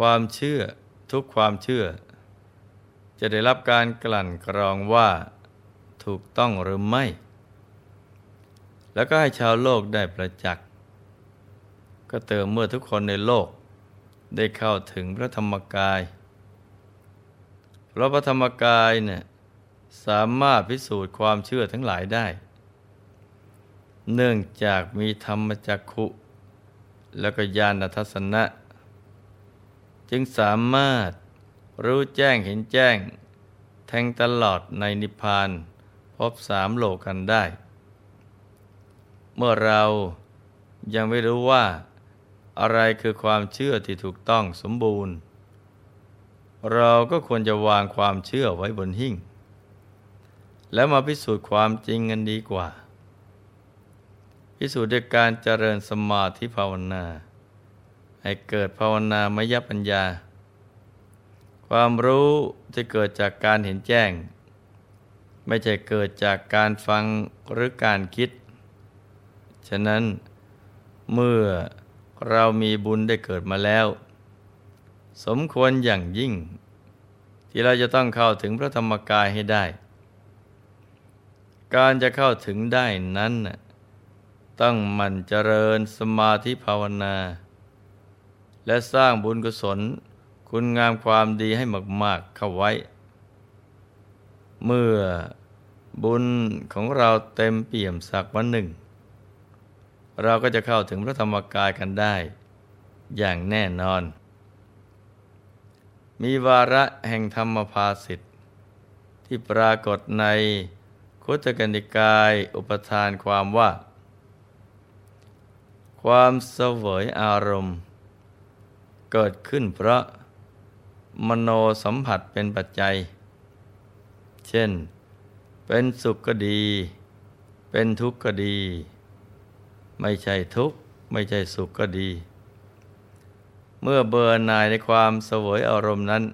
ความเชื่อทุกความเชื่อ จะได้รับการกลั่นกรองว่าถูกต้องหรือไม่ แล้วก็ให้ชาวโลกได้ประจักษ์ ก็เติมเมื่อทุกคนในโลกได้เข้าถึงพระธรรมกาย เพราะพระธรรมกายเนี่ยสามารถพิสูจน์ความเชื่อทั้งหลายได้ เนื่องจากมีธรรมจักขุ แล้วก็ญาณทัศนะ จึงสามารถรู้แจ้งเห็นแจ้ง แทงตลอดในนิพพานพบสามโลกันได้ เมื่อเรายังไม่รู้ว่า อะไรคือความเชื่อที่ถูกต้องสมบูรณ์ เราก็ควรจะวางความเชื่อไว้บนหิ้งแล้วมาพิสูจน์ความจริงกันดีกว่า พิสูจน์ด้วยการเจริญสมาธิภาวนา ให้เกิดภาวนามยปัญญา ความรู้จะเกิดจากการเห็นแจ้ง ไม่ใช่เกิดจากการฟังหรือการคิด ฉะนั้นเมื่อเรามีบุญได้เกิดมาแล้ว สมควรอย่างยิ่ง ที่เราจะต้องเข้าถึงพระธรรมกายให้ได้ การจะเข้าถึงได้นั้น ต้องมันเจริญสมาธิภาวนา และสร้างบุญกุศล คุณงามความดีให้มาก ๆ เข้าไว้ เมื่อบุญของเราเต็มเปี่ยมสักวันหนึ่ง เราก็จะเข้าถึงพระธรรมกายกันได้ อย่างแน่นอน มีวาระแห่งธรรมภาสิทธิ์ที่ปรากฏในคุตกันิกายอุปทานความว่า ความเสวยอารมณ์ เกิดขึ้นเพราะมโนสัมผัสเป็นปัจจัย เช่น เป็นสุขก็ดี เป็นทุกข์ก็ดี ไม่ใช่ทุกข์ ไม่ใช่สุขก็ดี เมื่อเบื่อหน่ายในความสวยอารมณ์นั้น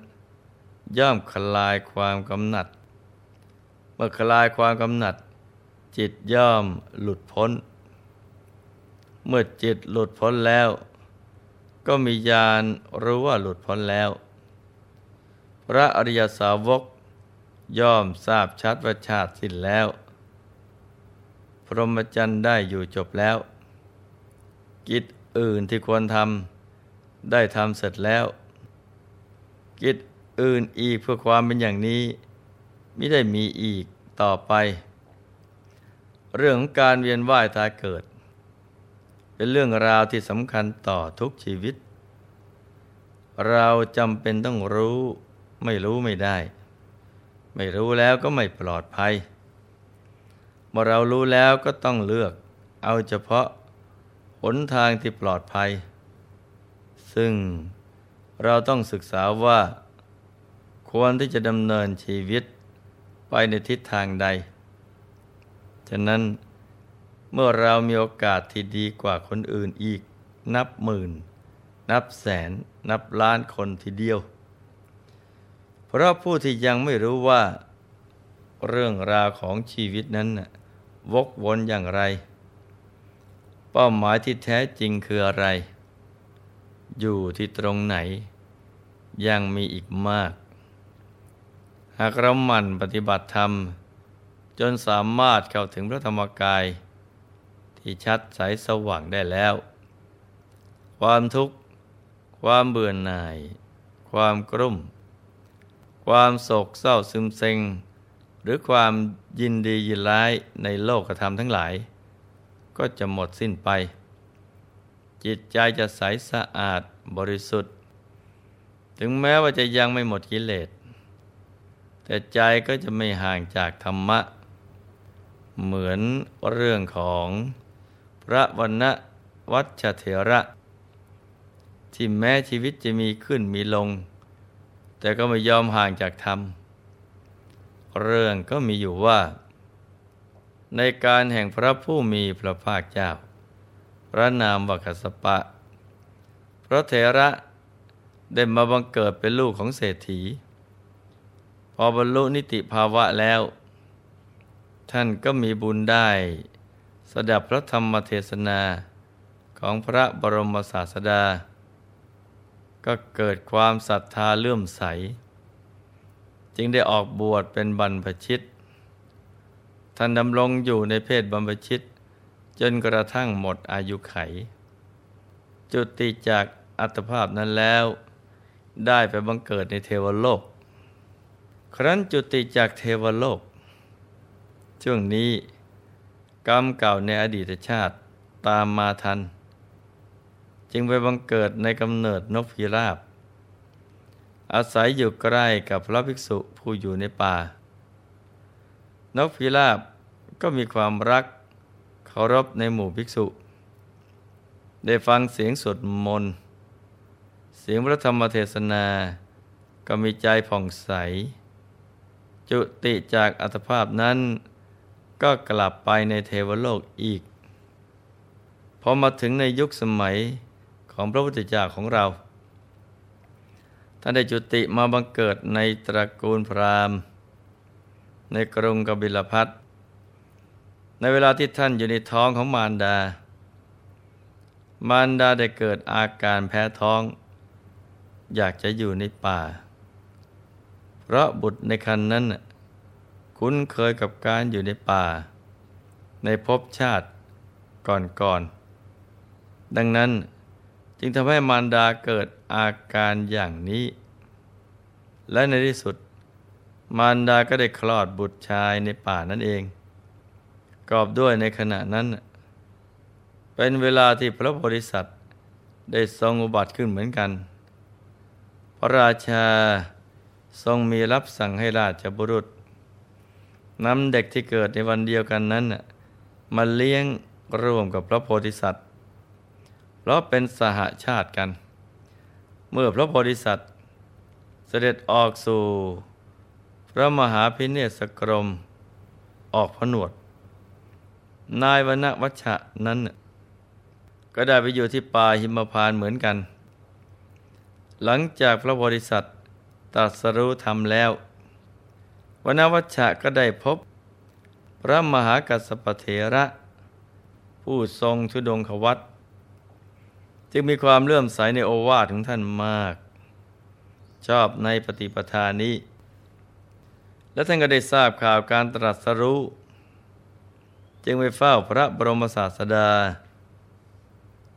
ย่อมคลายความกำหนัด เมื่อคลายความกำหนัด จิตย่อมหลุดพ้น เมื่อจิตหลุดพ้นแล้ว ก็มีญาณรู้ว่าหลุดพ้นแล้ว พระอริยสาวกย่อมทราบชัดว่าชาติสิ้นแล้ว พรหมจรรย์ได้อยู่จบแล้ว กิจอื่นที่ควรทำได้ทำเสร็จแล้ว กิจอื่นอีกเพื่อความเป็นอย่างนี้ไม่ได้มีอีกต่อไป เรื่องของการเวียนว่ายตายเกิด เป็นเรื่องราวที่สำคัญต่อทุกชีวิต เราจำเป็นต้องรู้ ไม่รู้ไม่ได้ ไม่รู้แล้วก็ไม่ปลอดภัย เมื่อเรารู้แล้วก็ต้องเลือก เอาเฉพาะหนทางที่ปลอดภัย ซึ่งเราต้องศึกษาว่า ควรที่จะดำเนินชีวิตไปในทิศทางใด ฉะนั้น เมื่อเรามีโอกาสที่ดีกว่าคนอื่นอีก นับหมื่น นับแสน นับล้านคนทีเดียว เพราะผู้ที่ยังไม่รู้ว่า เรื่องราวของชีวิตนั้นวกวนอย่างไร เป้าหมายที่แท้จริงคืออะไร อยู่ที่ตรงไหน ยังมีอีกมาก หากเราหมั่นปฏิบัติธรรม จนสามารถเข้าถึงพระธรรมกาย ที่ชัดใสสว่างได้แล้ว ความทุกข์ ความเบื่อหน่าย ความกลุ่ม ความโศกเศร้าซึมเซ็ง หรือความยินดียินร้ายในโลกธรรมทั้งหลาย ก็จะหมดสิ้นไป จิตใจจะใสสะอาดบริสุทธิ์ ถึงแม้ว่าจะยังไม่หมดกิเลสแต่ใจก็จะไม่ห่างจากธรรมะ เหมือนเรื่องของ พระวรณวัชเถระ ที่แม้ชีวิตจะมีขึ้นมีลง แต่ก็ไม่ยอมห่างจากธรรม เรื่องก็มีอยู่ว่า ในการแห่งพระผู้มีพระภาคเจ้า พระนามวกัสปะ พระเถระได้มาบังเกิดเป็นลูกของเศรษฐี พอบรรลุนิติภาวะแล้ว ท่านก็มีบุญได้ สดับพระธรรมเทศนาของพระบรมศาสดา ก็เกิดความศรัทธาเลื่อมใส จึงได้ออกบวชเป็นบรรพชิต ท่านดำรงอยู่ในเพศบรรพชิต จนกระทั่งหมดอายุไข จุติจากอัตภาพนั้นแล้ว ได้ไปบังเกิดในเทวโลก ครั้นจุติจากเทวโลก ช่วงนี้ กรรมเก่าในอดีตชาติตามมาทัน จึงไปบังเกิดในกำเนิดนกพิราบ อาศัยอยู่ใกล้กับพระภิกษุผู้อยู่ในป่า นกพิราบก็มีความรักเคารพในหมู่ภิกษุ ได้ฟังเสียงสวดมนต์ เสียงพระธรรมเทศนา ก็มีใจผ่องใส จุติจากอัตภาพนั้น ก็กลับไปในเทวโลกอีก พอมาถึงในยุคสมัยของพระพุทธเจ้าของเรา ท่านได้จุติมาบังเกิดในตระกูลพราหมณ์ ในกรุงกบิลพัทในเวลาที่ท่านอยู่ในท้องของมารดา มารดาได้เกิดอาการแพ้ท้อง อยากจะอยู่ในป่า เพราะบุตรในคันนั้น คุ้นเคยกับการอยู่ในป่า ในภพชาติก่อนๆดังนั้นจึงทำให้มารดาเกิดอาการอย่างนี้ และในที่สุด มารดาก็ได้คลอดบุตรชายในป่านั่นเอง กอบด้วยในขณะนั้น เป็นเวลาที่พระโพธิสัตว์ได้ทรงอุบัติขึ้นเหมือนกัน พระราชาทรงมีรับสั่งให้ราชบุรุษ นำเด็กที่เกิดในวันเดียวกันนั้นมาเลี้ยงร่วมกับพระโพธิสัตว์ เพราะเป็นสหาชาติกัน เมื่อพระโพธิสัตว์ เสด็จออกสู่ พระมหาพิเนศกรม ออกผนวด นายวนวัชะนั้น ก็ได้ไปอยู่ที่ป่าหิมพานเหมือนกัน หลังจากพระโพธิสัตว์ตรัสรู้ธรรมแล้ว วนวัชชะก็ได้พบ พระมหากัสปเถระ ผู้ทรงทุดงควัตจึงมีความเลื่อมใสในโอวาทของท่านมาก ชอบในปฏิปทานี้ และท่านก็ได้ทราบข่าวการตรัสรู้ จึงไปเฝ้าพระบรมศาสดา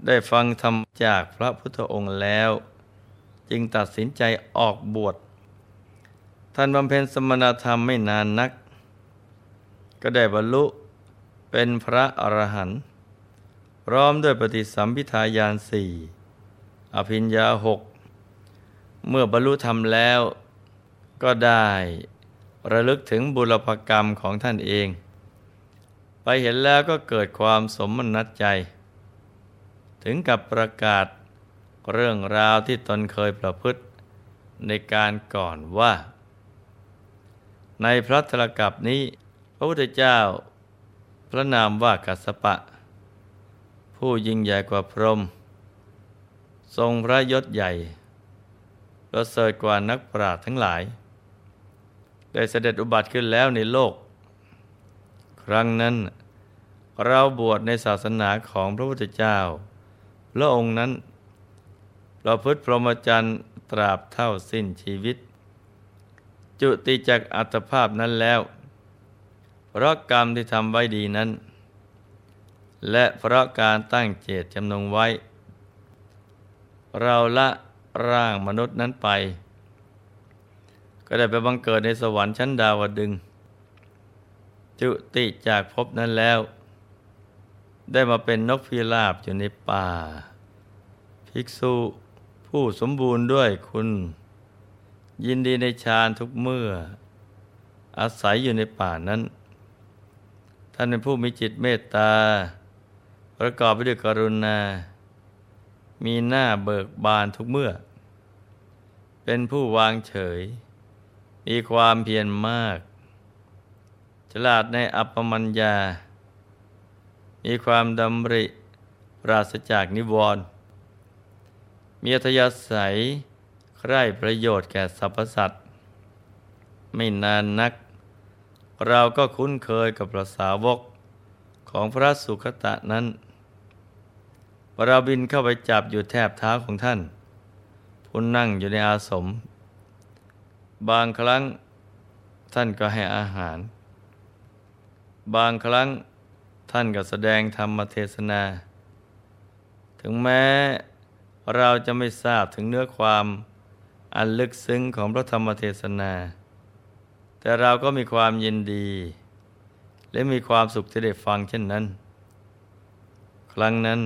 ได้ฟังธรรมจากพระพุทธองค์แล้ว จึงตัดสินใจออกบวช ท่านบำเพ็ญสมณธรรมไม่นานนัก ก็ได้บรรลุเป็นพระอรหันต์พร้อมด้วยปฏิสัมพิทายานสี่อภิญญาหกเมื่อบรรลุธรรมแล้วก็ได้ระลึกถึงบุรพกรรมของท่านเอง ไปเห็นแล้วก็เกิดความสมนัตใจ ถึงกับประกาศเรื่องราวที่ตนเคยประพฤติในการก่อนว่า ในพระธรกับนี้ พระพุทธเจ้า พระนามว่ากัสปะ ผู้ยิ่งใหญ่กว่าพรหมทรงพระยศใหญ่ประเสริฐกว่านักปราชญ์ทั้งหลาย ได้เสด็จอุบัติขึ้นแล้วในโลก ครั้งนั้น เราบวชในศาสนาของพระพุทธเจ้า พระองค์นั้น เราพฤติพรหมจรรย์ตราบเท่าสิ้นชีวิต จุติจากอัตภาพนั้นแล้ว เพราะกรรมที่ทำไว้ดีนั้น และเพราะการตั้งเจตจำนงไว้ เราละร่างมนุษย์นั้นไป ก็ได้ไปบังเกิดในสวรรค์ชั้นดาวดึง จุติจากภพนั้นแล้ว ได้มาเป็นนกพิราบอยู่ในป่า ภิกษุผู้สมบูรณ์ด้วยคุณ ยินดีในฌานทุกเมื่อ อาศัยอยู่ในป่านั้น ท่านเป็นผู้มีจิตเมตตา ประกอบไปด้วยกรุณา มีหน้าเบิกบานทุกเมื่อ เป็นผู้วางเฉย มีความเพียรมาก ฉลาดในอัปปมัญญา มีความดำริปราศจากนิวรณ์มีอัธยาศัย ใคร่ประโยชน์แก่สรรพสัตว์ไม่นานนัก เราก็คุ้นเคยกับพระสาวกของพระสุคตะนั้น เราบินเข้าไปจับอยู่แทบเท้าของท่านพผู้นั่งอยู่ในอาสม บางครั้งท่านก็ให้อาหาร บางครั้งท่านก็แสดงธรรมเทศนา ถึงแม้เราจะไม่ทราบถึงเนื้อความ อันลึกซึ้งของพระธรรมเทศนา แต่เราก็มีความยินดี และมีความสุขที่ได้ฟังเช่นนั้น ครั้งนั้น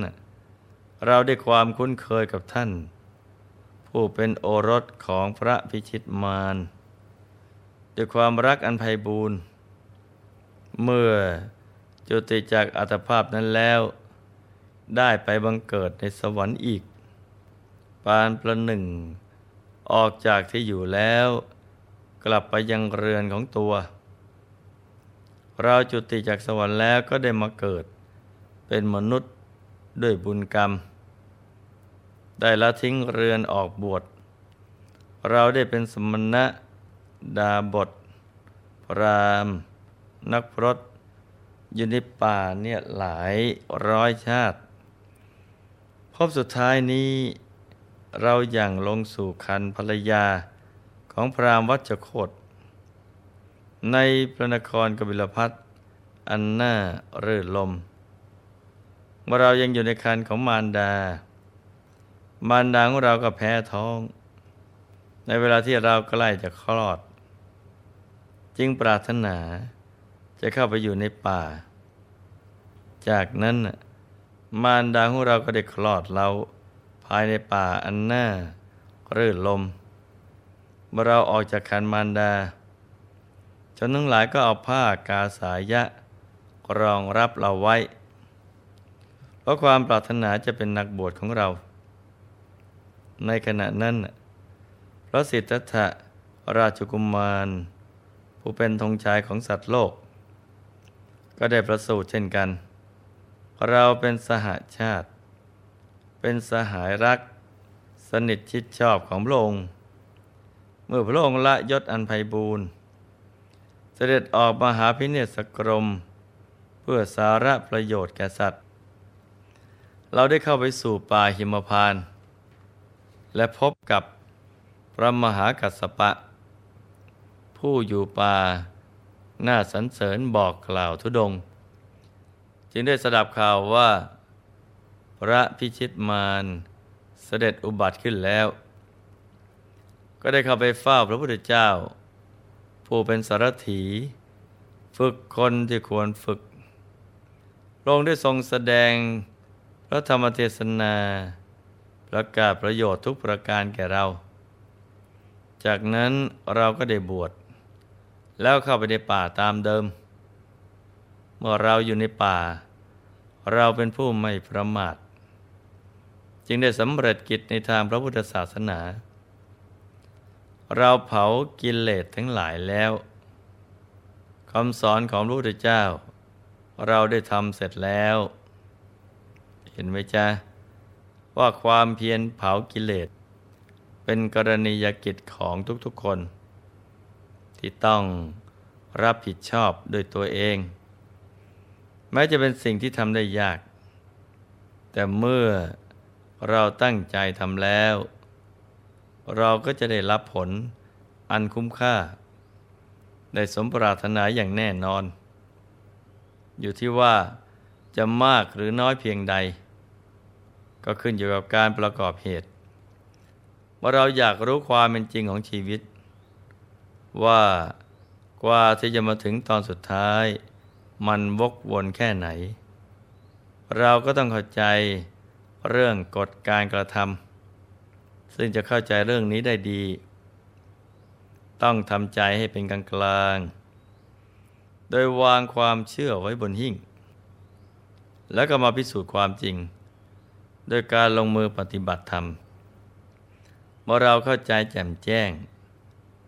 เราได้ความคุ้นเคยกับท่าน ผู้เป็นโอรสของพระพิชิตมารด้วยความรักอันไพบูรณ์เมื่อจุติจากอัตภาพนั้นแล้ว ได้ไปบังเกิดในสวรรค์อีก ปานประหนึ่ง ออกจากที่อยู่แล้ว กลับไปยังเรือนของตัว เราจุติจากสวรรค์แล้วก็ได้มาเกิด เป็นมนุษย์ด้วยบุญกรรม ได้ละทิ้งเรือนออกบวชเราได้เป็นสมณะดาบทพรามนักพรตอยู่ในป่าเนี่ยหลายร้อยชาติ พบสุดท้ายนี้ เราอย่างลงสู่คันภรรยาของพรามวัชโคตในพระนครกบิลพัทอันน่าเรื่อลม เมื่อเรายังอยู่ในคันของมารดา มารดาของเราก็แพ้ท้อง ในเวลาที่เราใกล้จะคลอด จึงปรารถนาจะเข้าไปอยู่ในป่า จากนั้นมารดาของเราก็ได้คลอดเราายในป่าอันหน่ารื่นลม เมื่อเราออกจากคันมารดา จนทั้งหลายก็เอาผ้ากาสายะ รองรับเราไว้ เพราะความปรารถนาจะเป็นนักบวชของเรา ในขณะนั้นพระสิทธัตถะราชกุมาร ผู้เป็นธงชัยของสัตว์โลก ก็ได้ประสูติเช่นกัน เราเป็นสหาชาติ เป็นสหายรัก สนิทชิดชอบของพระองค์ เมื่อพระองค์ละยศอันไพบูรณ์ เสด็จออกมาหาพิเนศกรม เพื่อสาระประโยชน์แก่สัตว์ เราได้เข้าไปสู่ป่าหิมพาน และพบกับพระมหากัสปะ ผู้อยู่ป่าน่าสรรเสริญบอกกล่าวทุดง จึงได้สดับข่าวว่า ระพิชิตมารเสด็จอุบัติขึ้นแล้ว ก็ได้เข้าไปเฝ้าพระพุทธเจ้า ผู้เป็นสารถี ฝึกคนที่ควรฝึกพระองได้ทรงแสดงพระธรรมเทศนาประกาศประโยชน์ทุกประการแก่เรา จากนั้นเราก็ได้บวชแล้วเข้าไปในป่าตามเดิม เมื่อเราอยู่ในป่า เราเป็นผู้ไม่ประมาท จึงได้สำเร็จกิจในทางพระพุทธศาสนา เราเผากิเลสทั้งหลายแล้วคำสอนของพระพุทธเจ้า เราได้ทำเสร็จแล้ว เห็นไหมจ๊ะ ว่าความเพียรเผากิเลส เป็นกรณียกิจของทุกๆคน ที่ต้องรับผิดชอบโดยตัวเอง แม้จะเป็นสิ่งที่ทำได้ยาก แต่เมื่อ เราตั้งใจทำแล้ว เราก็จะได้รับผลอันคุ้มค่า ได้สมปรารถนาอย่างแน่นอน อยู่ที่ว่าจะมากหรือน้อยเพียงใด ก็ขึ้นอยู่กับการประกอบเหตุ ว่าเราอยากรู้ความเป็นจริงของชีวิต ว่ากว่าที่จะมาถึงตอนสุดท้าย มันวกวนแค่ไหน เราก็ต้องเข้าใจ เรื่องกฎการกระทำซึ่งจะเข้าใจเรื่องนี้ได้ดี ต้องทำใจให้เป็นกลางกลาง โดยวางความเชื่อไว้บนหิ่ง แล้วก็มาพิสูจน์ความจริง โดยการลงมือปฏิบัติธรรมเมื่อเราเข้าใจแจ่มแจ้ง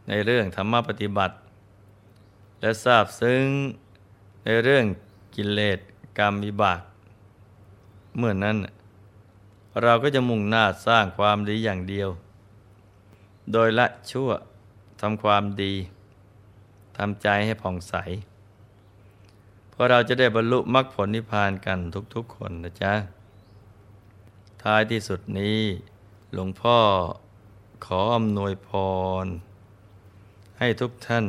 ในเรื่องธรรมปฏิบัติ และทราบซึ้งในเรื่องกิเลสกรรมวิบาก เมื่อนนั้น เราก็จะมุ่งหน้าสร้างความดีอย่างเดียว โดยละชั่วทำความดีทำใจให้ผ่องใส เพราะเราจะได้บรรลุมรรคผลนิพพานกันทุกๆคนนะจ๊ะ ท้ายที่สุดนี้หลวงพ่อขออำนวยพร ให้ทุกท่าน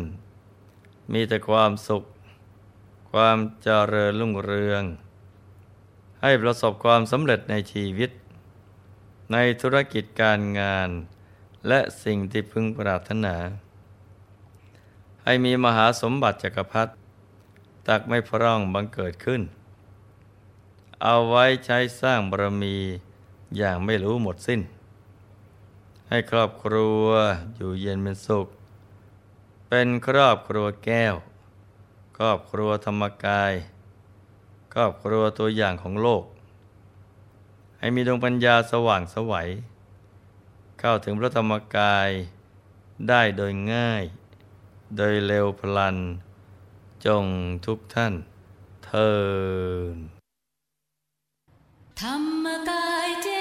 มีแต่ความสุข ความเจริญรุ่งเรือง ให้ประสบความสำเร็จในชีวิต ในธุรกิจการงาน และสิ่งที่พึงปรารถนา ให้มีมหาสมบัติจักรพรรดิตักไม่พร่องบังเกิดขึ้น เอาไว้ใช้สร้างบารมีอย่างไม่รู้หมดสิ้น ให้ครอบครัวอยู่เย็นเป็นสุข เป็นครอบครัวแก้ว ครอบครัวธรรมกาย ครอบครัวตัวอย่างของโลก ให้มีดวงปัญญาสว่างสวัย เข้าถึงพระธรรมกายได้โดยง่าย โดยเร็วพลัน จงทุกท่านเทินธรรมกายเจ